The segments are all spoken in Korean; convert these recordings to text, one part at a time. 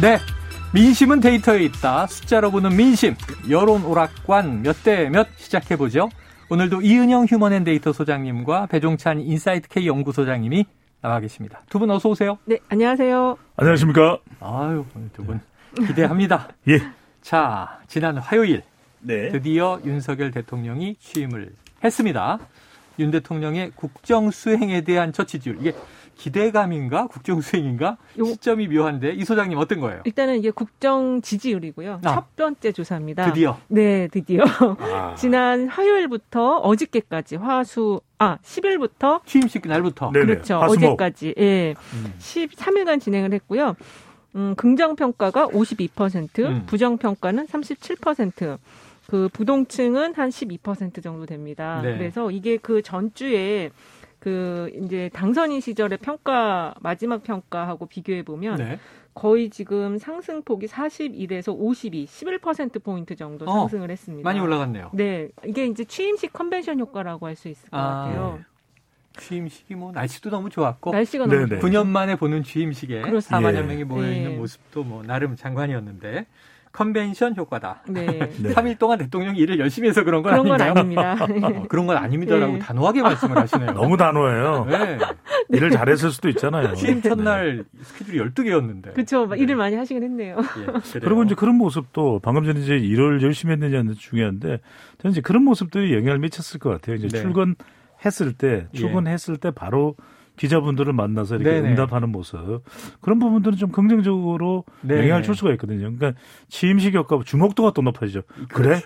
네. 민심은 데이터에 있다. 숫자로 보는 민심. 여론 오락관 몇 대 몇 시작해보죠. 오늘도 이은영 휴먼앤데이터 소장님과 배종찬 인사이트 K 연구소장님이 나와 계십니다. 두 분 어서 오세요. 네, 안녕하세요. 안녕하십니까. 아유, 오늘 두분 기대합니다. 예. 자, 지난 화요일 네. 드디어 윤석열 대통령이 취임을 했습니다. 윤 대통령의 국정 수행에 대한 첫 지지율. 이게 기대감인가 국정 수행인가 요- 시점이 묘한데 이 소장님 어떤 거예요? 일단은 이게 국정 지지율이고요. 아. 첫 번째 조사입니다. 드디어 네, 드디어. 아, 지난 화요일부터 어저께까지 화수 아 10일부터 취임식 날부터. 네. 네네. 그렇죠. 화수목. 어제까지 예. 음. 13일간 진행을 했고요. 음, 긍정 평가가 52%, 음. 부정 평가는 37%. 그 부동층은 한 12% 정도 됩니다. 네. 그래서 이게 그 전주에 그 이제 당선인 시절의 평가 마지막 평가하고 비교해 보면 네. 거의 지금 상승폭이 41에서 52, 11% 포인트 정도 어, 상승을 했습니다. 많이 올라갔네요. 네, 이게 이제 취임식 컨벤션 효과라고 할 수 있을 것 아, 같아요. 취임식이 뭐 날씨도 너무 좋았고 날씨가 네네. 너무 좋 9년 만에 보는 취임식에 그렇습니다. 4만여 예. 명이 모여 있는 예. 모습도 뭐 나름 장관이었는데 컨벤션 효과다. 네. 네. 3일 동안 대통령이 일을 열심히 해서 그런 건 그런 건 아닌가요? 아닙니다. 어, 그런 건 아닙니다라고 네. 단호하게 말씀을 하시네요. 너무 단호해요. 네. 일을 잘했을 수도 있잖아요. 취임 첫날 스케줄이 12개였는데. 그렇죠. 일을 많이 하시긴 했네요. 예, 그리고 이제 그런 모습도 방금 전에 이제 일을 열심히 했느냐 는 중요한데 저는 이제 그런 모습들이 영향을 미쳤을 것 같아요. 이제 네. 출근했을 때 예. 출근했을 때 바로 기자분들을 만나서 이렇게 네네. 응답하는 모습 그런 부분들은 좀 긍정적으로 네. 영향을 줄 수가 있거든요. 그러니까 취임식 효과 주목도가 또 높아지죠. 그래?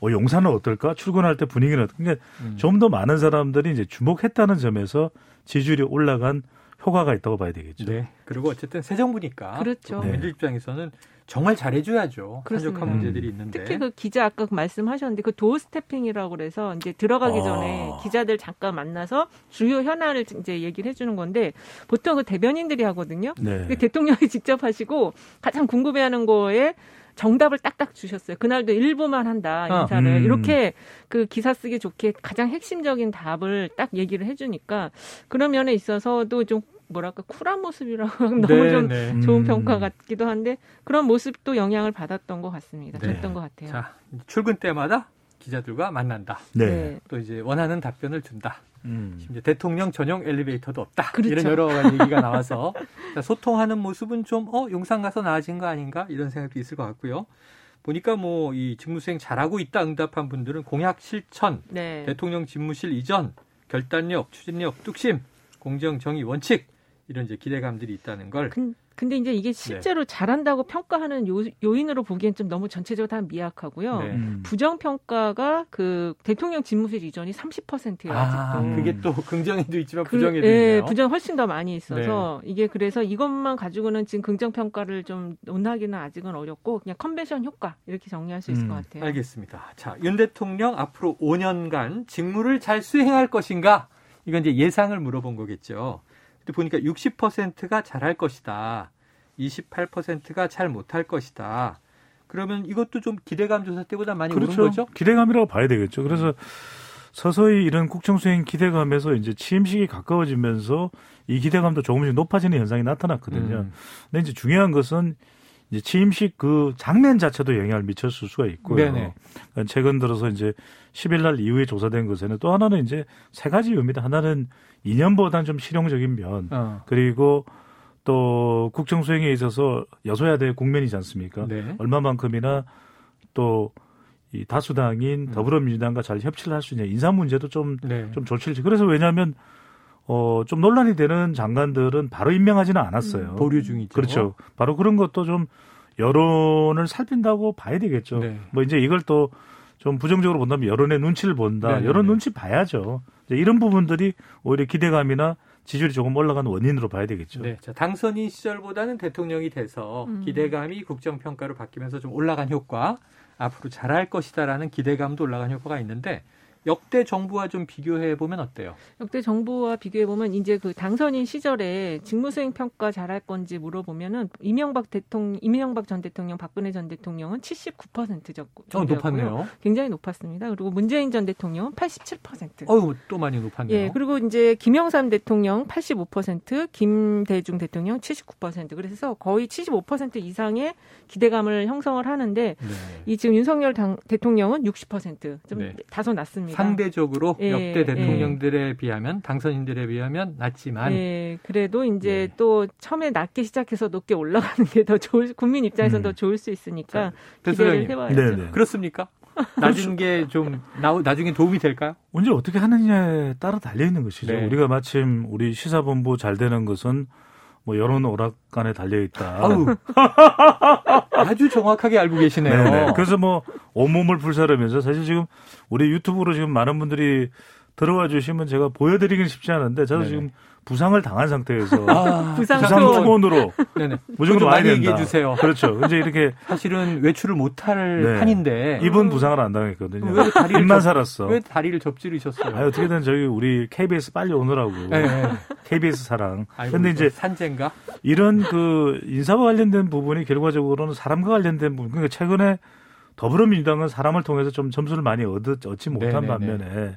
어, 용산은 어떨까? 출근할 때 분위기는 어떨까? 그러니까 음. 좀더 많은 사람들이 이제 주목했다는 점에서 지지율이 올라간 효과가 있다고 봐야 되겠죠. 네. 그리고 어쨌든 새 정부니까 그렇죠. 또 국민들 입장에서는 정말 잘해줘야죠. 그렇습니다. 한적한 문제들이 있는데. 특히 그 기자 아까 그 말씀하셨는데 그 도어 스태핑이라고 그래서 이제 들어가기 아. 전에 기자들 잠깐 만나서 주요 현안을 이제 얘기를 해주는 건데 보통 그 대변인들이 하거든요. 네. 그 대통령이 직접 하시고 가장 궁금해하는 거에 정답을 딱딱 주셨어요. 그날도 일부만 한다 아, 인사를 음. 이렇게 그 기사 쓰기 좋게 가장 핵심적인 답을 딱 얘기를 해주니까 그런 면에 있어서도 좀 뭐랄까 쿨한 모습이라고 하면 너무 네, 좀 네. 좋은 음. 평가 같기도 한데 그런 모습도 영향을 받았던 것 같습니다. 네. 줬던 것 같아요. 자, 출근 때마다 기자들과 만난다. 네. 또 이제 원하는 답변을 준다. 음. 심지어 대통령 전용 엘리베이터도 없다. 그렇죠. 이런 여러 가지 얘기가 나와서 자, 소통하는 모습은 좀 어, 용산 가서 나아진 거 아닌가 이런 생각도 있을 것 같고요. 보니까 뭐 이 직무수행 잘하고 있다 응답한 분들은 공약 실천, 네. 대통령 집무실 이전, 결단력, 추진력, 뚝심, 공정, 정의, 원칙 이런 이제 기대감들이 있다는 걸 근, 근데 이제 네. 이게 실제로 잘한다고 평가하는 요, 요인으로 보기엔 좀 너무 전체적으로 다 미약하고요. 네. 음. 부정 평가가 그 대통령 집무실 이전이 30%예요. 아, 아직도. 그게 또 긍정에도 있지만 그, 부정에도 예, 있네요. 네. 부정 훨씬 더 많이 있어서 이게 그래서 이것만 가지고는 지금 긍정 평가를 좀 논하기는 아직은 어렵고 그냥 컨벤션 효과 이렇게 정리할 수 있을 음, 것 같아요. 알겠습니다. 자, 윤 대통령 앞으로 5년간 직무를 잘 수행할 것인가? 이건 이제 예상을 물어본 거겠죠. 근데 보니까 60%가 잘할 것이다. 28%가 잘 못할 것이다. 그러면 이것도 좀 기대감 조사 때보다 많이 오른 그렇죠. 거죠? 기대감이라고 봐야 되겠죠. 그래서 서서히 이런 국정 수행 기대감에서 이제 취임식이 가까워지면서 이 기대감도 조금씩 높아지는 현상이 나타났거든요. 음. 근데 이제 중요한 것은 이제 취임식 그 장면 자체도 영향을 미쳤을 수가 있고요. 네네. 최근 들어서 이제 10일 날 이후에 조사된 것에는 또 하나는 이제 세 가지 이유입니다. 하나는 이념보다는 좀 실용적인 면, 어. 그리고 또 국정 수행에 있어서 여소야대 국면이지 않습니까? 네. 얼마만큼이나 또 이 다수당인 음. 더불어민주당과 잘 협치를 할 수 있냐 인사 문제도 좀좀 네. 조칠지 그래서 왜냐하면 어 좀 논란이 되는 장관들은 바로 임명하지는 않았어요. 음, 보류 중이죠. 그렇죠. 바로 그런 것도 좀 여론을 살핀다고 봐야 되겠죠. 네. 뭐 이제 이걸 또 좀 부정적으로 본다면 여론의 눈치를 본다. 네네네. 여론 눈치 봐야죠. 이제 이런 부분들이 오히려 기대감이나 지지율이 조금 올라가는 원인으로 봐야 되겠죠. 네. 자, 당선인 시절보다는 대통령이 돼서 음. 기대감이 국정평가로 바뀌면서 좀 올라간 효과, 앞으로 잘할 것이다라는 기대감도 올라간 효과가 있는데 역대 정부와 좀 비교해 보면 어때요? 역대 정부와 비교해 보면 이제 그 당선인 시절에 직무수행 평가 잘할 건지 물어보면은 이명박 대통령, 이명박 전 대통령, 박근혜 전 대통령은 79% 정도. 어, 높았네요. 굉장히 높았습니다. 그리고 문재인 전 대통령은 87%. 어유 또 많이 높았네요. 예, 그리고 이제 김영삼 대통령 85%, 김대중 대통령 79%. 그래서 거의 75% 이상의 기대감을 형성을 하는데 네. 이 지금 윤석열 당, 대통령은 60%좀 네. 다소 낮습니다. 상대적으로 예, 역대 예. 대통령들에 비하면 당선인들에 비하면 낮지만 예, 그래도 이제 예. 또 처음에 낮게 시작해서 높게 올라가는 게 더 좋을 국민 입장에서는 음. 더 좋을 수 있으니까 배 기대를 해봐야죠. 네네. 그렇습니까? 낮은 게 좀 나중에 도움이 될까요? 언제 어떻게 하느냐에 따라 달려 있는 것이죠. 네. 우리가 마침 우리 시사본부 잘 되는 것은 뭐 여론 오락관에 달려 있다. 아주 정확하게 알고 계시네요. 네네. 그래서 뭐 온몸을 불사르면서 사실 지금 우리 유튜브로 지금 많은 분들이 들어와 주시면 제가 보여드리긴 쉽지 않은데 저도 네네. 지금 부상을 당한 상태에서 아, 부상 부상 투혼. 투혼으로 네네. 무조건 좀 와야 많이 된다. 얘기해 주세요. 그렇죠. 이제 이렇게 사실은 외출을 못할 네. 판인데 이분 부상을 안 당했거든요. 왜 다리를 입만 접- 살았어. 왜 다리를 접지르셨어요? 아 어떻게든 저기 우리 KBS 빨리 오느라고 네, 네. KBS 사랑. 아이고, 근데 이제 산재인가? 이런 그 인사와 관련된 부분이 결과적으로는 사람과 관련된 부분. 그러니까 최근에 더불어민주당은 사람을 통해서 좀 점수를 많이 얻, 얻지 못한 네네네. 반면에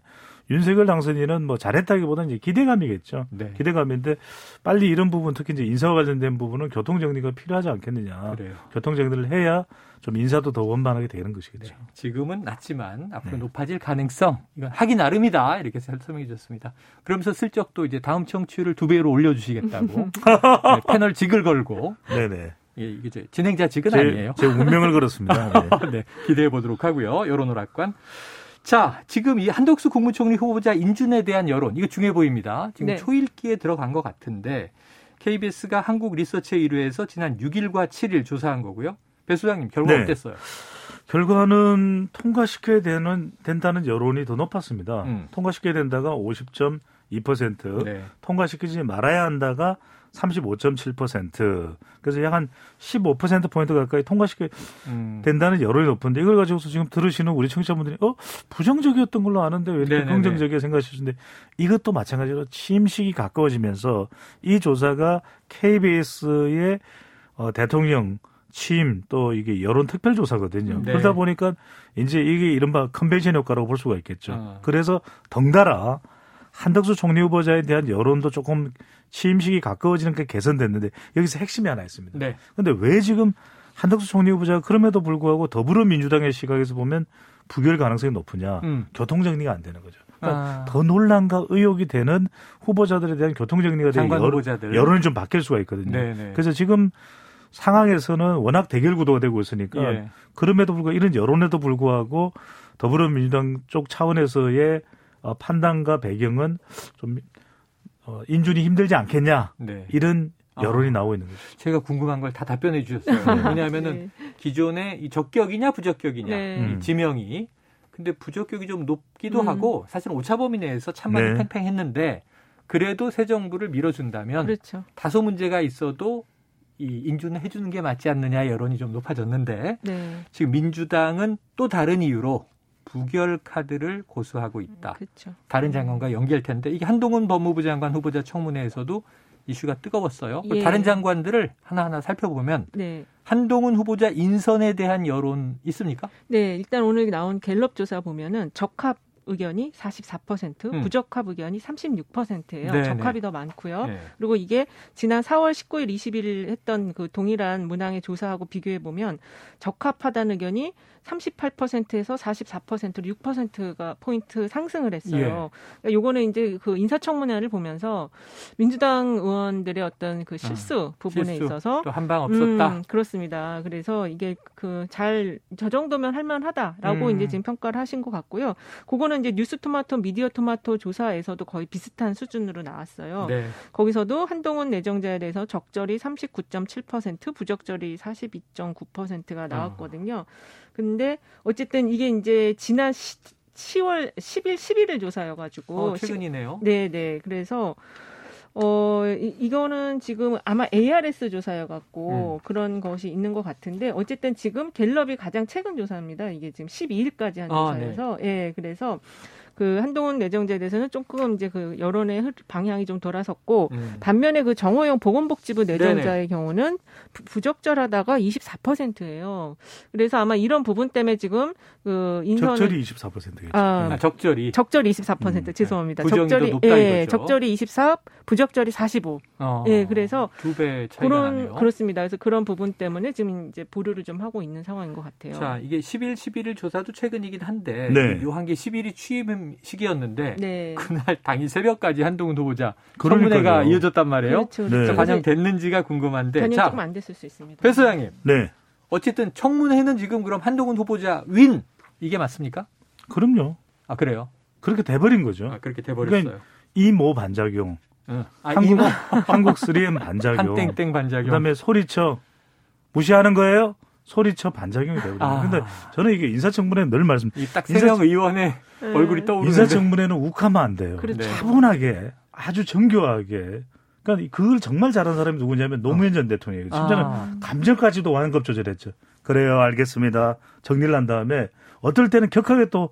윤석열 당선인은 뭐 잘했다기보다는 이제 기대감이겠죠. 네. 기대감인데 빨리 이런 부분 특히 이제 인사와 관련된 부분은 교통 정리가 필요하지 않겠느냐. 그래요. 교통 정리를 해야 좀 인사도 더 원만하게 되는 것이겠죠. 네. 지금은 낮지만 앞으로 네. 높아질 가능성 이건 하기 나름이다 이렇게 설명해 주셨습니다. 그러면서 슬쩍 또 이제 다음 청취율을 두 배로 올려주시겠다고 네, 패널 직을 걸고 네네. 예, 이게 이제 진행자 직은 제, 아니에요. 제 운명을 걸었습니다. 네. 네, 기대해 보도록 하고요. 여론 오락관. 자, 지금 이 한덕수 국무총리 후보자 인준에 대한 여론 이거 중요해 보입니다. 지금 네. 초읽기에 들어간 것 같은데 KBS가 한국 리서치에 의뢰해서 지난 6일과 7일 조사한 거고요. 배 수장님 결과 네. 어땠어요? 결과는 통과시켜야 되는, 된다는 여론이 더 높았습니다. 음. 통과시켜야 된다가 50.2%, 네. 통과시키지 말아야 한다가 35.7%. 그래서 약 한 15%포인트 가까이 통과시켜야 음. 된다는 여론이 높은데 이걸 가지고서 지금 들으시는 우리 청취자분들이 어? 부정적이었던 걸로 아는데 왜 이렇게 네네네. 긍정적이게 생각하시는데 이것도 마찬가지로 취임식이 가까워지면서 이 조사가 KBS의 어, 대통령 취임 또 이게 여론 특별 조사거든요. 네. 그러다 보니까 이제 이게 이른바 컨벤션 효과라고 볼 수가 있겠죠. 어. 그래서 덩달아 한덕수 총리 후보자에 대한 여론도 조금 취임식이 가까워지는 게 개선됐는데 여기서 핵심이 하나 있습니다. 네. 근데 왜 지금 한덕수 총리 후보자가 그럼에도 불구하고 더불어민주당의 시각에서 보면 부결 가능성이 높으냐? 음. 교통 정리가 안 되는 거죠. 그러니까 아. 더 논란과 의혹이 되는 후보자들에 대한 교통 정리가 되는 여론, 후보자들. 여론이 좀 바뀔 수가 있거든요. 네네. 그래서 지금 상황에서는 워낙 대결 구도가 되고 있으니까 예. 그럼에도 불구하고 이런 여론에도 불구하고 더불어민주당 쪽 차원에서의 어, 판단과 배경은 좀 어, 인준이 힘들지 않겠냐 네. 이런 여론이 아. 나오고 있는 거죠. 제가 궁금한 걸 다 답변해 주셨어요. 왜냐하면은 네. 기존의 이 적격이냐 부적격이냐 네. 음. 이 지명이 근데 부적격이 좀 높기도 음. 하고 사실은 오차범위 내에서 찬반이 네. 팽팽했는데 그래도 새 정부를 밀어준다면 그렇죠. 다소 문제가 있어도 이 인준을 해주는 게 맞지 않느냐 여론이 좀 높아졌는데 네. 지금 민주당은 또 다른 이유로 부결 카드를 고수하고 있다. 그렇죠. 다른 장관과 연결 텐데 이게 한동훈 법무부 장관 후보자 청문회에서도 이슈가 뜨거웠어요. 예. 다른 장관들을 하나하나 살펴보면 네. 한동훈 후보자 인선에 대한 여론 있습니까? 네, 일단 오늘 나온 갤럽 조사 보면은 적합 의견이 44%, 음. 부적합 의견이 36%예요. 네네. 적합이 더 많고요. 네. 그리고 이게 지난 4월 19일, 20일 했던 그 동일한 문항의 조사하고 비교해 보면 적합하다는 의견이 38%에서 44%로 6%가 포인트 상승을 했어요. 예. 그러니까 요거는 이제 그 인사청문회를 보면서 민주당 의원들의 어떤 그 실수 부분에 아, 실수. 있어서 또한방 없었다. 음, 그렇습니다. 그래서 이게 그 잘 저 정도면 할만하다라고 음. 이제 지금 평가를 하신 것 같고요. 그거는 이제 뉴스 토마토, 미디어 토마토 조사에서도 거의 비슷한 수준으로 나왔어요. 네. 거기서도 한동훈 내정자에 대해서 적절히 39.7%, 부적절히 42.9%가 나왔거든요. 근데 어쨌든 이게 이제 지난 시, 10월 10일 11일 조사여 가지고 어, 최근이네요. 네, 네. 그래서 어 이, 이거는 지금 아마 ARS 조사여 갖고 음. 그런 것이 있는 것 같은데 어쨌든 지금 갤럽이 가장 최근 조사입니다. 이게 지금 12일까지 한 아, 조사여서 예, 그래서 그 한동훈 내정자에 대해서는 조금 이제 그 여론의 흐- 방향이 좀 돌아섰고 음. 반면에 그 정호영 보건복지부 내정자의 네네. 경우는 부- 부적절하다가 24%예요. 그래서 아마 이런 부분 때문에 지금 그 인선을 적절히 24%겠죠. 아, 아, 적절히. 적절히 24% 음, 죄송합니다. 부정이 더 적절히 높다 예, 이거죠. 적절히 24, 부적절히 45. 어, 예, 그래서 두배 차이가 그런 나네요. 그렇습니다. 그래서 그런 부분 때문에 지금 이제 보류를 좀 하고 있는 상황인 것 같아요. 자, 이게 10일, 11일 조사도 최근이긴 한데 네. 요한 게 10일이 취임 시기였는데 네. 그날 당일 새벽까지 한동훈 후보자. 청문회가 이어졌단 말이에요. 그렇죠. 네. 과연 됐는지가 궁금한데 변형이 자, 조금 안 됐을 수 있습니다. 배 소장님. 네. 어쨌든 청문회는 지금 그럼 한동훈 후보자 윈 이게 맞습니까? 그럼요. 아, 그래요. 그렇게 돼버린 거죠. 아, 그렇게 돼 버렸어요. 그러니까 이모 반작용, 응. 아, 한국 이모 한국 3M 반작용, 한땡땡 반작용. 그다음에 소리쳐 무시하는 거예요? 소리쳐 반작용이 거예요. 아. 근데 저는 이게 인사청문회 늘 말씀, 이딱 인사- 세명 의원의 네. 얼굴이 떠오르는데 인사청문회는 욱하면 안 돼요. 그렇죠. 네. 차분하게 아주 정교하게. 그러니까 그걸 정말 잘한 사람이 누구냐면 노무현 전 대통령이에요. 심지어는 아, 감정까지도 완급 조절했죠. 그래요, 알겠습니다. 정리를 한 다음에 어떨 때는 격하게 또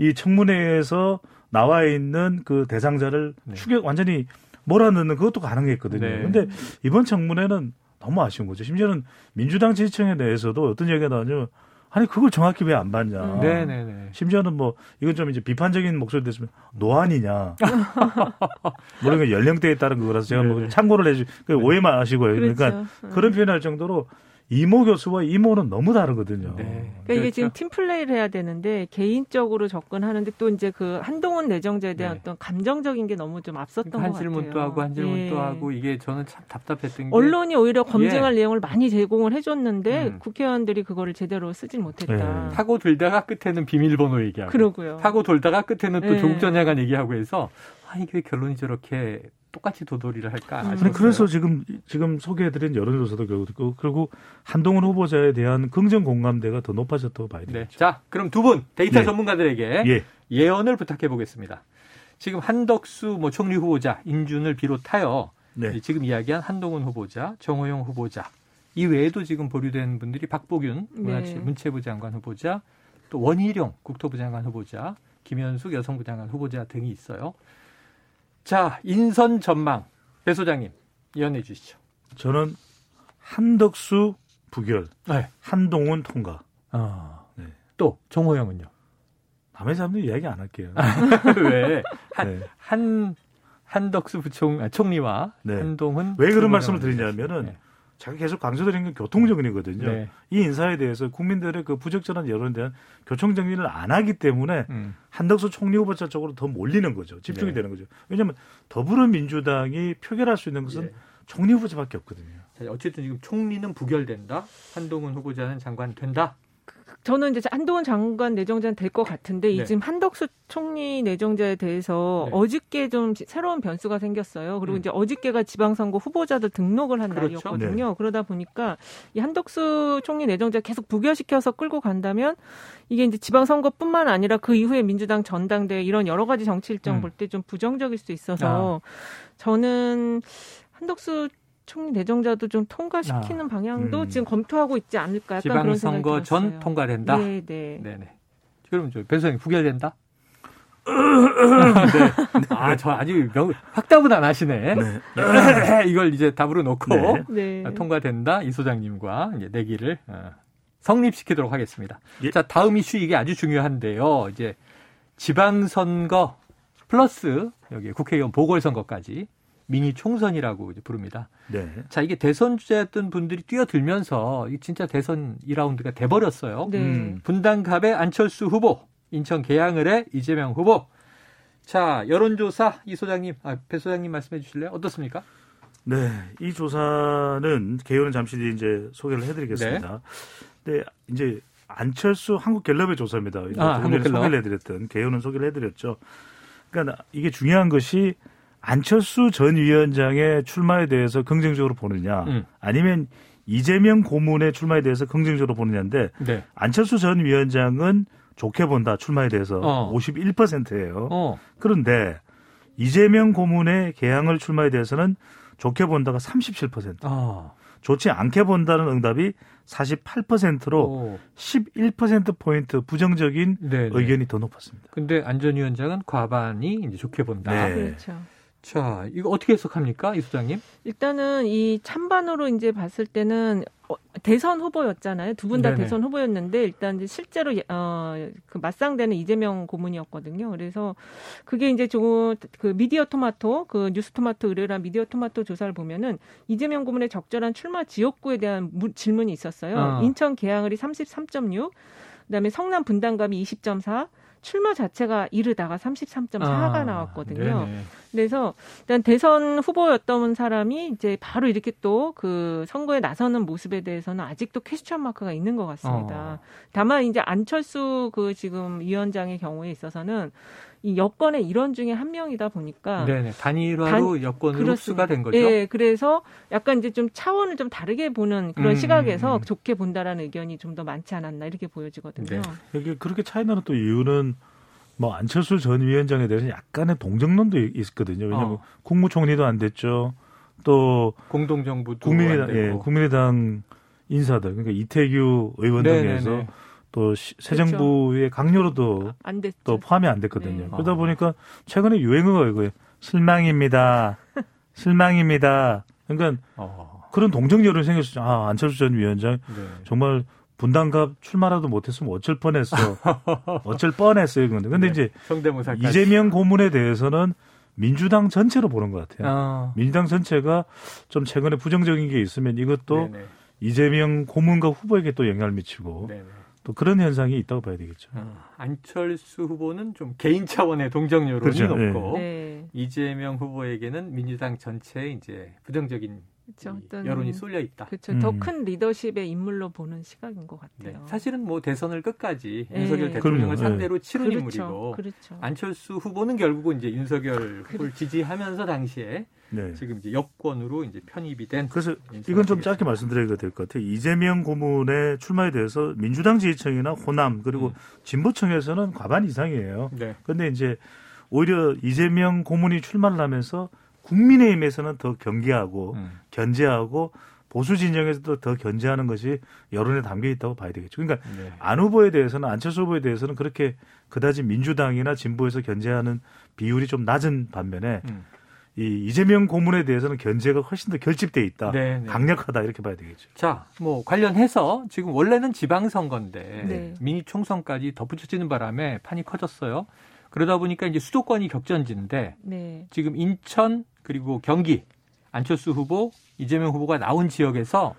이 청문회에서 나와 있는 그 대상자를 네. 추격 완전히 몰아넣는 그것도 가능했거든요. 네. 근데 이번 청문회는 너무 아쉬운 거죠. 심지어는 민주당 지지층에 대해서도 어떤 얘기가 나오냐면 아니 그걸 정확히 왜 안 봤냐. 음. 네네네. 심지어는 뭐 이건 좀 이제 비판적인 목소리 됐으면 노안이냐. 물론 그 연령대에 따른 거라서 제가 뭐 네네. 참고를 해주 그 오해만 하시고요. 그렇죠. 그러니까 음. 그런 표현할 정도로 이모 교수와 이모는 너무 다르거든요. 네. 그러니까 이게 그렇죠. 지금 팀 플레이를 해야 되는데 개인적으로 접근하는데 또 이제 그 한동훈 내정자에 대한 네. 어떤 감정적인 게 너무 좀 앞섰던 한것 같아요. 질문도 하고 한 질문도 예. 하고 이게 저는 참 답답했던 게 언론이 오히려 검증할 내용을 많이 제공을 해줬는데 음. 국회의원들이 그거를 제대로 쓰질 못했다. 네. 타고 들다가 끝에는 비밀번호 얘기하고 그러고요. 타고 돌다가 끝에는 또 네. 조국 전 장관 얘기하고 해서 아 이게 결론이 저렇게 똑같이 도돌이를 할까 음. 아니. 그래서 지금 지금 소개해드린 여론조사도 결국 그리고 한동훈 후보자에 대한 긍정 공감대가 더 높아졌다고 봐야 네. 되겠죠. 자 그럼 두 분 데이터 네. 전문가들에게 예. 예언을 부탁해 보겠습니다. 지금 한덕수 뭐 총리 후보자 인준을 비롯하여 네. 지금 이야기한 한동훈 후보자, 정호영 후보자 이 외에도 지금 보류된 분들이 박보균 문화체, 네. 문체부 장관 후보자, 또 원희룡 국토부 장관 후보자, 김현숙 여성부 장관 후보자 등이 있어요. 자 인선 전망 배 소장님 예언해 주시죠. 저는 한덕수 부결, 네. 한동훈 통과. 아, 네. 또 정호영은요? 남의 사람들 이야기 안 할게요. 왜? 한, 네. 한 한덕수 부총 아, 총리와 네. 한동훈 왜 그런 말씀을. 드리냐면은 네. 제가 계속 강조드리는 게 교통정리거든요. 네. 이 인사에 대해서 국민들의 그 부적절한 여론에 대한 교통정리를 안 하기 때문에 음. 한덕수 총리 후보자 쪽으로 더 몰리는 거죠. 집중이 네. 되는 거죠. 왜냐하면 더불어민주당이 표결할 수 있는 것은 예. 총리 후보자밖에 없거든요. 자, 어쨌든 지금 총리는 부결된다. 한동훈 후보자는 장관 된다. 저는 이제 한동훈 장관 내정자는 될 것 같은데 네. 이 지금 한덕수 총리 내정자에 대해서 네. 어저께 좀 새로운 변수가 생겼어요. 그리고 음. 이제 어저께가 지방선거 후보자들 등록을 한 그렇죠. 날이었거든요. 그러다 보니까 이 한덕수 총리 내정자 계속 부결시켜서 끌고 간다면 이게 이제 지방선거뿐만 아니라 그 이후에 민주당 전당대회 이런 여러 가지 정치 일정 음. 볼때 좀 부정적일 수 있어서 저는 한덕수 총리 내정자도 좀 통과시키는 방향도 음. 지금 검토하고 있지 않을까 약간 그런 지방선거 전 들었어요. 통과된다. 네, 네. 네네. 그러면 저 변호사님 부결된다? 네. 아, 저 아직 명, 확답은 안 하시네. 이걸 이제 답으로 놓고 네. 네. 아, 통과된다 이 소장님과 이제 내기를 어, 성립시키도록 하겠습니다. 예. 자 다음 이슈 이게 아주 중요한데요. 이제 지방선거 플러스 여기 국회의원 보궐선거까지 미니 총선이라고 이제 부릅니다. 네. 자 이게 대선 주자였던 분들이 뛰어들면서 이 진짜 대선 2라운드가 돼버렸어요. 네. 음. 분당갑의 안철수 후보, 인천 계양을의 이재명 후보. 자 여론조사 이 소장님, 아, 배 소장님 말씀해 주실래요? 어떻습니까? 네, 이 조사는 개요는 잠시 뒤에 이제 소개를 해드리겠습니다. 네, 이제 안철수 한국갤럽의 조사입니다. 아, 한국갤럽. 소개를 해드렸던 개요는 소개를 해드렸죠. 그러니까 나- 이게 중요한 것이 안철수 전 위원장의 출마에 대해서 긍정적으로 보느냐, 음. 아니면 이재명 고문의 출마에 대해서 긍정적으로 보느냐인데 네. 안철수 전 위원장은 좋게 본다 출마에 대해서 어. 51%예요. 어. 그런데 이재명 고문의 개항을 출마에 대해서는 좋게 본다가 37%. 아. 좋지 않게 본다는 응답이 48%로 오. 11%포인트 부정적인 네. 의견이 더 높았습니다. 근데 안전위원장은 과반이 이제 좋게 본다. 네. 그렇죠. 자, 이거 어떻게 해석합니까, 이 소장님? 일단은 이 찬반으로 이제 봤을 때는 어, 대선 후보였잖아요. 두 분 다. 대선 후보였는데 일단 이제 실제로 예- 어, 그 맞상대는 이재명 고문이었거든요. 그래서 그게 이제 좀그 미디어 토마토 그 뉴스 토마토 의뢰란 미디어 토마토 조사를 보면은 이재명 고문의 적절한 출마 지역구에 대한 무- 질문이 있었어요. 어. 인천 계양을이 33.6, 그다음에 성남 분당감이 20.4. 출마 자체가 이르다가 33.4가 아, 나왔거든요. 네네. 그래서 일단 대선 후보였던 사람이 이제 바로 이렇게 또 그 선거에 나서는 모습에 대해서는 아직도 퀘스천 마크가 있는 것 같습니다. 어. 다만 이제 안철수 그 지금 위원장의 경우에 있어서는 이 여권의 일원 중에 한 명이다 보니까 네네. 단일화로 여권으로 그렇습니다. 흡수가 된 거죠. 예, 그래서 약간 이제 좀 차원을 좀 다르게 보는 그런 음, 시각에서 음. 좋게 본다라는 의견이 좀 더 많지 않았나 이렇게 보여지거든요. 네. 이게 그렇게 차이 나는 또 이유는 뭐 안철수 전 위원장에 대해서 약간의 동정론도 있거든요. 왜냐하면 어. 국무총리도 안 됐죠. 또 공동정부도 국민의당. 예, 국민의당 인사들 그러니까 이태규 의원 네네네. 등에서 또 시- 새 정부의 강요로도 안 됐죠. 또 포함이 안 됐거든요. 네. 그러다 어. 보니까 최근에 유행어가 이거예요. 실망입니다. 실망입니다. 그러니까 어. 그런 동정 여론이 생겼죠. 아, 안철수 전 위원장 네. 정말 분당갑 출마라도 못했으면 어쩔 뻔했어. 어쩔 뻔했어요. 이건데. 근데 네. 이제 성대모사까지. 이재명 고문에 대해서는 민주당 전체로 보는 것 같아요. 어. 민주당 전체가 좀 최근에 부정적인 게 있으면 이것도 네네. 이재명 고문과 후보에게 또 영향을 미치고 네네. 또 그런 현상이 있다고 봐야 되겠죠. 어, 안철수 후보는 좀 개인 차원의 동정 여론이 그렇죠. 높고 네. 이재명 후보에게는 민주당 전체에 이제 부정적인 그렇죠. 이 어떤 여론이 쏠려 있다. 그렇죠. 음. 더큰 리더십의 인물로 보는 시각인 것 네. 같아요. 사실은 뭐 대선을 끝까지 네. 윤석열 대통령을 그럼요. 상대로 치른 그렇죠. 인물이고 그렇죠. 안철수 후보는 결국은 이제 윤석열 후보를 지지하면서 당시에 네. 지금 이제 여권으로 이제 편입이 된 그래서 이건 좀 되겠습니다. 짧게 말씀드려야 될 것 같아요. 이재명 고문의 출마에 대해서 민주당 지지층이나 호남 그리고 음. 진보층에서는 과반 이상이에요. 네. 근데 이제 오히려 이재명 고문이 출마를 하면서 국민의힘에서는 더 경계하고 음. 견제하고 보수 진영에서도 더 견제하는 것이 여론에 담겨 있다고 봐야 되겠죠. 그러니까 네. 안 후보에 대해서는 안철수 후보에 대해서는 그렇게 그다지 민주당이나 진보에서 견제하는 비율이 좀 낮은 반면에 음. 이 이재명 고문에 대해서는 견제가 훨씬 더 결집돼 있다. 네, 네. 강력하다 이렇게 봐야 되겠죠. 자, 뭐 관련해서 지금 원래는 지방선거인데 네. 미니 총선까지 덧붙여지는 바람에 판이 커졌어요. 그러다 보니까 이제 수도권이 격전지인데 네. 지금 인천 그리고 경기 안철수 후보, 이재명 후보가 나온 지역에서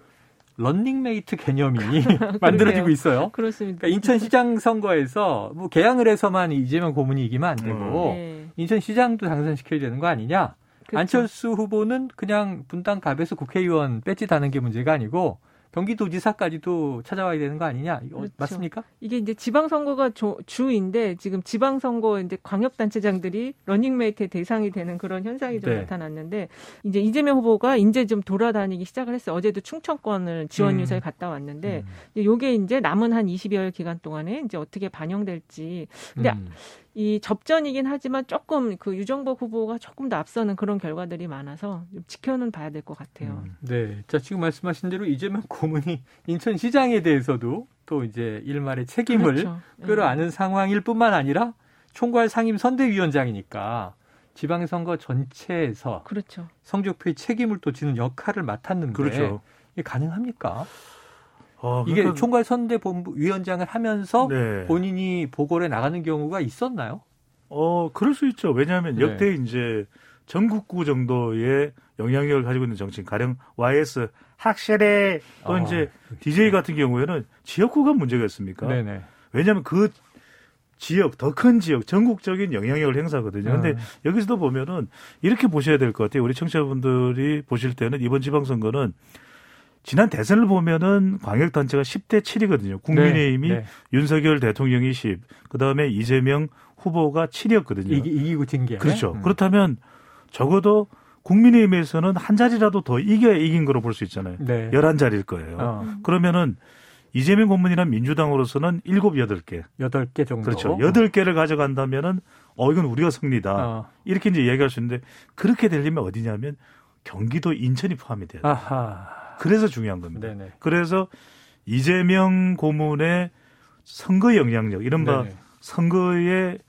런닝메이트 개념이 만들어지고 있어요. 그렇습니다. 그러니까 인천시장 선거에서 뭐 계양을에서만 이재명 고문이 이기면 안 되고 네. 인천시장도 당선시켜야 되는 거 아니냐? 그렇죠. 안철수 후보는 그냥 분당 갑에서 국회의원 배지 다는 게 문제가 아니고 경기도지사까지도 찾아와야 되는 거 아니냐? 그렇죠. 맞습니까? 이게 이제 지방선거가 조- 주인데 지금 지방선거 이제 광역단체장들이 러닝메이트의 대상이 되는 그런 현상이 좀 네. 나타났는데 이제 이재명 후보가 이제 좀 돌아다니기 시작을 했어요. 어제도 충청권을 지원 음. 유세를 갔다 왔는데 음. 이제 요게 이제 남은 한 20여일 기간 동안에 이제 어떻게 반영될지 근데 음. 이 접전이긴 하지만 조금 그 유정복 후보가 조금 더 앞서는 그런 결과들이 많아서 좀 지켜는 봐야 될 것 같아요. 음. 네. 자, 지금 말씀하신 대로 이재명 고문이 인천시장에 대해서도 또 이제 일말의 책임을 그렇죠. 끌어안은 상황일 뿐만 아니라 총괄 상임 선대위원장이니까 지방선거 전체에서 그렇죠. 성적표의 책임을 또 지는 역할을 맡았는데 그렇죠. 이게 가능합니까? 어, 이게 그러니까- 총괄 선대본부 위원장을 하면서 네. 본인이 보궐에 나가는 경우가 있었나요? 어, 그럴 수 있죠. 왜냐하면 네. 역대 이제 전국구 정도의 영향력을 가지고 있는 정치인, 가령 YS 학실에 또 아, 이제 DJ 같은 경우에는 지역구가 문제가 있습니까? 네네. 왜냐하면 그 지역, 더 큰 지역, 전국적인 영향력을 행사하거든요. 근데 음. 여기서도 보면은 이렇게 보셔야 될 것 같아요. 우리 청취자분들이 보실 때는 이번 지방선거는 지난 대선을 보면은 광역단체가 10대 7이거든요. 국민의힘이 네, 네. 윤석열 대통령이 10, 그 다음에 이재명 후보가 7이었거든요. 이기, 이기 고 진 게. 그렇죠. 음. 그렇다면 적어도 국민의힘에서는 한 자리라도 더 이겨야 이긴 거로 볼 수 있잖아요. 네. 11자리일 거예요. 어, 그러면은 이재명 고문이란 민주당으로서는 7, 8개. 8개 정도. 그렇죠. 8개를 가져간다면은 어, 이건 우리가 승리다. 어. 이렇게 이제 얘기할 수 있는데 그렇게 되려면 어디냐면 경기도 인천이 포함이 돼요. 아하. 그래서 중요한 겁니다. 네네. 그래서 이재명 고문의 선거 영향력, 이른바 네네. 선거의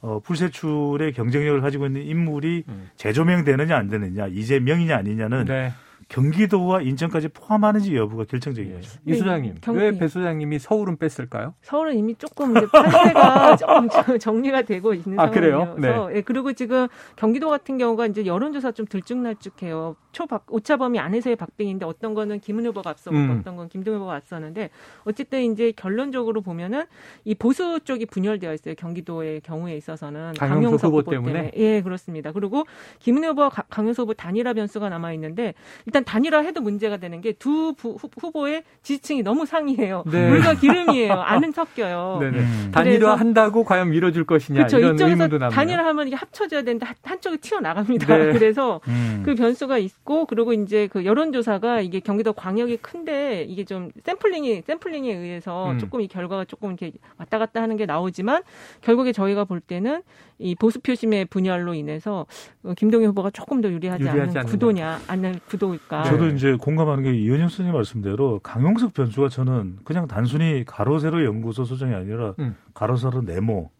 어, 불세출의 경쟁력을 가지고 있는 인물이 음. 재조명되느냐 안 되느냐, 이재명이냐 아니냐는 네. 경기도와 인천까지 포함하는지 여부가 결정적인 예. 거죠. 이 소장님, 경- 왜 예. 배 소장님이 서울은 뺐을까요? 서울은 이미 조금 이제 판세가 조금 저- 정리가 되고 있는 아, 그래요? 상황이어서 예, 그리고 지금 경기도 같은 경우가 이제 여론조사 좀 들쭉날쭉해요. 초 박 오차 범위 안에서의 박빙인데 어떤 거는 김은 후보가 앞서고 음. 어떤 건 김동 후보가 앞서는데 어쨌든 이제 결론적으로 보면은 이 보수 쪽이 분열되어 있어요. 경기도의 경우에 있어서는 강용석 후보 후보 때문에? 예 그렇습니다. 그리고 김은 후보와 가- 강용석 후보 단일화 변수가 남아 있는데 일단 단일화 해도 문제가 되는 게 두 후보의 지지층이 너무 상이해요. 네. 물과 기름이에요. 안은 섞여요. 네네. 음. 단일화 한다고 과연 밀어줄 것이냐 그렇죠. 이런 이쪽에서 의문도 남네요. 단일화 하면 이게 합쳐져야 되는데 한- 한쪽이 튀어나갑니다. 네. 그래서 음. 그 변수가 있고 그리고 이제 그 여론조사가 이게 경기도 광역이 큰데 이게 좀 샘플링이 샘플링에 의해서 음. 조금 이 결과가 조금 이렇게 왔다 갔다 하는 게 나오지만 결국에 저희가 볼 때는 이 보수 표심의 분열로 인해서 어, 김동연 후보가 조금 더 유리하지, 유리하지 않는다. 구도냐 않는 구도일까. 네. 저도 이제 공감하는 게 이현영 선생님 말씀대로 강용석 변수가 저는 그냥 단순히 가로세로 연구소 소장이 아니라 음. 가로세로 네모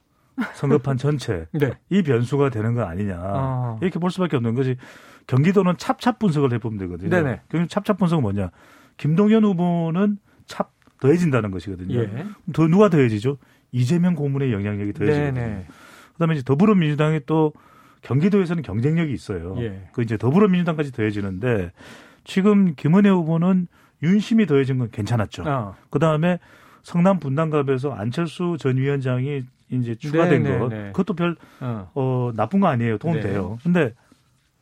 선거판 전체 네. 이 변수가 되는 거 아니냐 아. 이렇게 볼 수밖에 없는 것이 경기도는 찹찹 분석을 해보면 되거든요. 네네. 경기 찹찹 분석은 뭐냐? 김동연 후보는 찹 더해진다는 것이거든요. 예. 더 누가 더해지죠? 이재명 고문의 영향력이 더해지거든요. 그다음에 이제 더불어민주당이 또 경기도에서는 경쟁력이 있어요. 예. 그 이제 더불어민주당까지 더해지는데 지금 김은혜 후보는 윤심이 더해진 건 괜찮았죠. 어. 그 다음에 성남 분당갑에서 안철수 전 위원장이 이제 추가된 네, 거 네, 네. 그것도 별 어. 어, 나쁜 거 아니에요. 도움 네. 돼요. 근데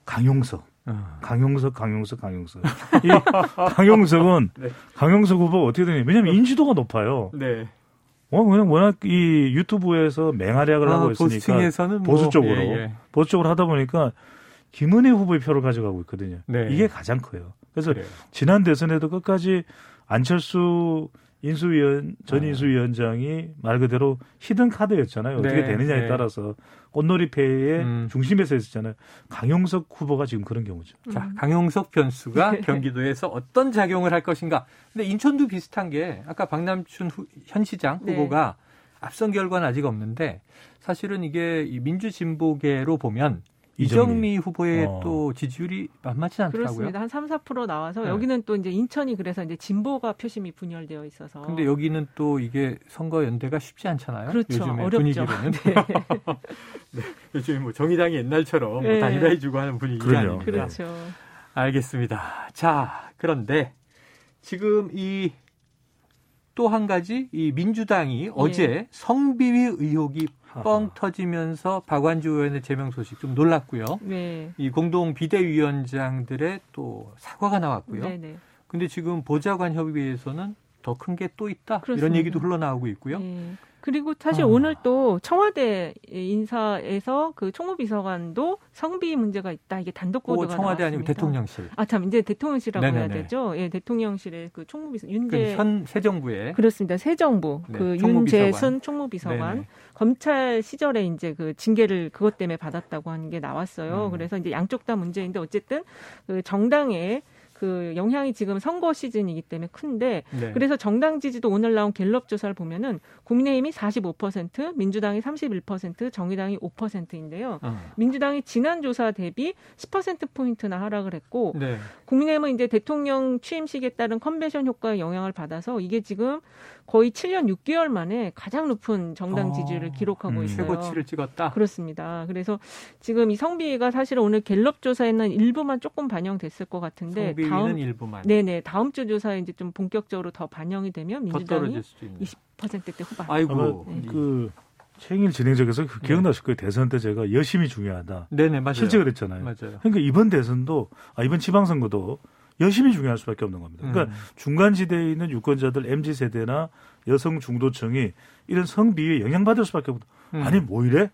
강용석, 어. 강용석, 강용석, 강용석. 이 강용석은 네. 강용석 후보 어떻게 되냐? 왜냐면 인지도가 높아요. 네. 어, 그냥 워낙 이 유튜브에서 맹활약을 하고 아, 있으니까 보수층에서는 뭐, 보수 쪽으로 예, 예. 보수 쪽으로 하다 보니까 김은혜 후보의 표를 가져가고 있거든요. 네. 이게 가장 커요. 그래서 그래요. 지난 대선에도 끝까지 안철수 인수위원 전 아. 인수위원장이 말 그대로 히든 카드였잖아요. 어떻게 네, 되느냐에 네. 따라서 꽃놀이 패의 음. 중심에 서 있었잖아요. 강용석 후보가 지금 그런 경우죠. 자, 강용석 변수가 네. 경기도에서 어떤 작용을 할 것인가. 근데 인천도 비슷한 게 아까 박남춘 후- 현 시장 네. 후보가 앞선 결과는 아직 없는데 사실은 이게 이 민주진보계로 보면 이정미. 후보의 어. 또 지지율이 만만치 않더라고요. 그렇습니다. 한 3, 4% 나와서 네. 여기는 또 이제 인천이 그래서 이제 진보가 표심이 분열되어 있어서 근데 여기는 또 이게 선거 연대가 쉽지 않잖아요. 그렇죠. 요즘의 어렵죠. 분위기로는. 네. 요즘 뭐 정의당이 옛날처럼 뭐 네. 단일화해 주고 하는 분위기가 그럼요. 아닙니다. 그렇죠. 알겠습니다. 자, 그런데 지금 이 또 한 가지 이 민주당이 어제 성비위 의혹이 뻥 터지면서 박완주 의원의 제명 소식 좀 놀랐고요. 네. 이 공동 비대위원장들의 또 사과가 나왔고요. 네네. 근데 지금 보좌관 협의회에서는 더 큰 게 또 있다. 이런 그렇습니다. 얘기도 흘러나오고 있고요. 예. 그리고 사실 아. 오늘 또 청와대 인사에서 그 총무비서관도 성비 문제가 있다. 이게 단독 보도가 청와대 아니고 나왔습니다. 대통령실. 아 참 이제 대통령실이라고 해야 네네네. 되죠. 예, 대통령실의 그 총무비서 그 윤재 현새 정부의 그렇습니다. 새 정부 네, 그 총무비서관. 윤재순 총무비서관 네네. 검찰 시절에 이제 그 징계를 그것 때문에 받았다고 하는 게 나왔어요. 음. 그래서 이제 양쪽 다 문제인데 어쨌든 그 정당의 그 영향이 지금 선거 시즌이기 때문에 큰데 네. 그래서 정당 지지도 오늘 나온 갤럽 조사를 보면은 국민의힘이 45%, 민주당이 31%, 정의당이 5%인데요. 어. 민주당이 지난 조사 대비 10% 포인트나 하락을 했고 네. 국민의힘은 이제 대통령 취임식에 따른 컨벤션 효과의 영향을 받아서 이게 지금 거의 7년 6개월 만에 가장 높은 정당 어, 지지율을 기록하고 음. 있어요. 최고치를 찍었다. 그렇습니다. 그래서 지금 이 성비가 사실은 오늘 갤럽 조사에는 일부만 조금 반영됐을 것 같은데 다음 일부만 네네 다음 주 조사에 이제 좀 본격적으로 더 반영이 되면 더 민주당이 떨어질 수도 있는. 20%대 후반. 아이고. 네. 그 최영일 진행자께서 그 기억나실 거예요. 대선 때 제가 열심히 중요하다. 네네 맞아요. 실제 그랬잖아요. 맞아요. 그러니까 이번 대선도 아 이번 지방선거도 열심히 중요할 수밖에 없는 겁니다. 그러니까 음. 중간 지대에 있는 유권자들 MZ 세대나 여성 중도층이 이런 성비에 영향받을 수밖에 없다. 음. 아니 뭐 이래?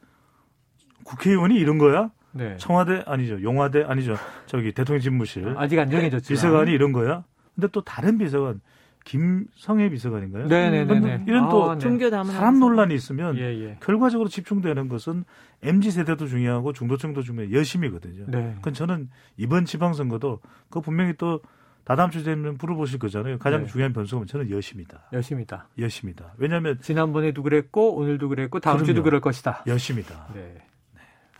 국회의원이 이런 거야? 네. 청와대 아니죠, 용화대 아니죠, 저기 대통령 집무실 아직 안 정해졌지만. 비서관이 이런 거야? 근데 또 다른 비서관 김성애 비서관인가요? 네네네네. 이런 또 아, 네. 사람 논란이 있으면 예, 예. 결과적으로 집중되는 것은 MZ 세대도 중요하고 중도층도 중요해 열심이거든요. 네. 그건 저는 이번 지방선거도 그 분명히 또 다다음 주 되면 물어보실 거잖아요. 가장 네. 중요한 변수가 저는 여십니다. 여십니다. 여십니다. 왜냐하면 지난번에도 그랬고 오늘도 그랬고 다음 그럼요. 주도 그럴 것이다. 여십니다. 네.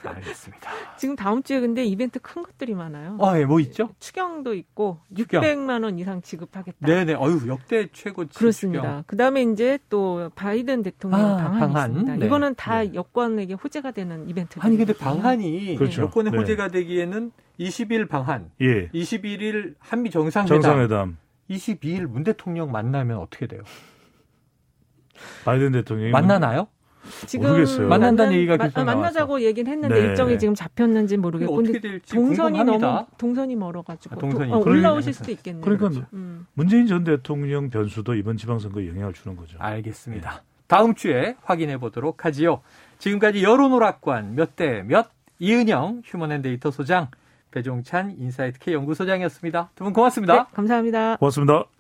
알겠습니다. 지금 다음 주에 근데 이벤트 큰 것들이 많아요. 아, 예, 뭐 있죠? 추경도 있고 추경. 600만 원 이상 지급하겠다. 네 네. 어유 역대 최고 그렇습니다. 그다음에 이제 또 바이든 대통령 아, 방안이 방안. 있습니다. 네. 이거는 다 네. 여권에게 호재가 되는 이벤트. 아니 근데 방한이 그렇죠. 여권의 네. 호재가 되기에는 20일 방한, 예. 21일 한미 정상회담, 정상회담 22일 문 대통령 만나면 어떻게 돼요? 바이든 대통령이 만나나요? 지금 모르겠어요. 만난다는 얘기가 마- 계속 아, 만나자고 얘기는 했는데 네. 일정이 지금 잡혔는지 모르겠고 어떻게 근데 될지 동선이 궁금합니다. 너무 동선이 멀어가지고 아, 동선이. 도- 어, 그러니까 올라오실 수도 있겠네요. 그러니까 음. 문재인 전 대통령 변수도 이번 지방선거에 영향을 주는 거죠. 알겠습니다. 다음 주에 확인해 보도록 하지요. 지금까지 여론오락관 몇 대 몇 이은영 휴먼앤데이터 소장 배종찬 인사이트 K 연구소장이었습니다. 두 분 고맙습니다. 네, 감사합니다. 고맙습니다.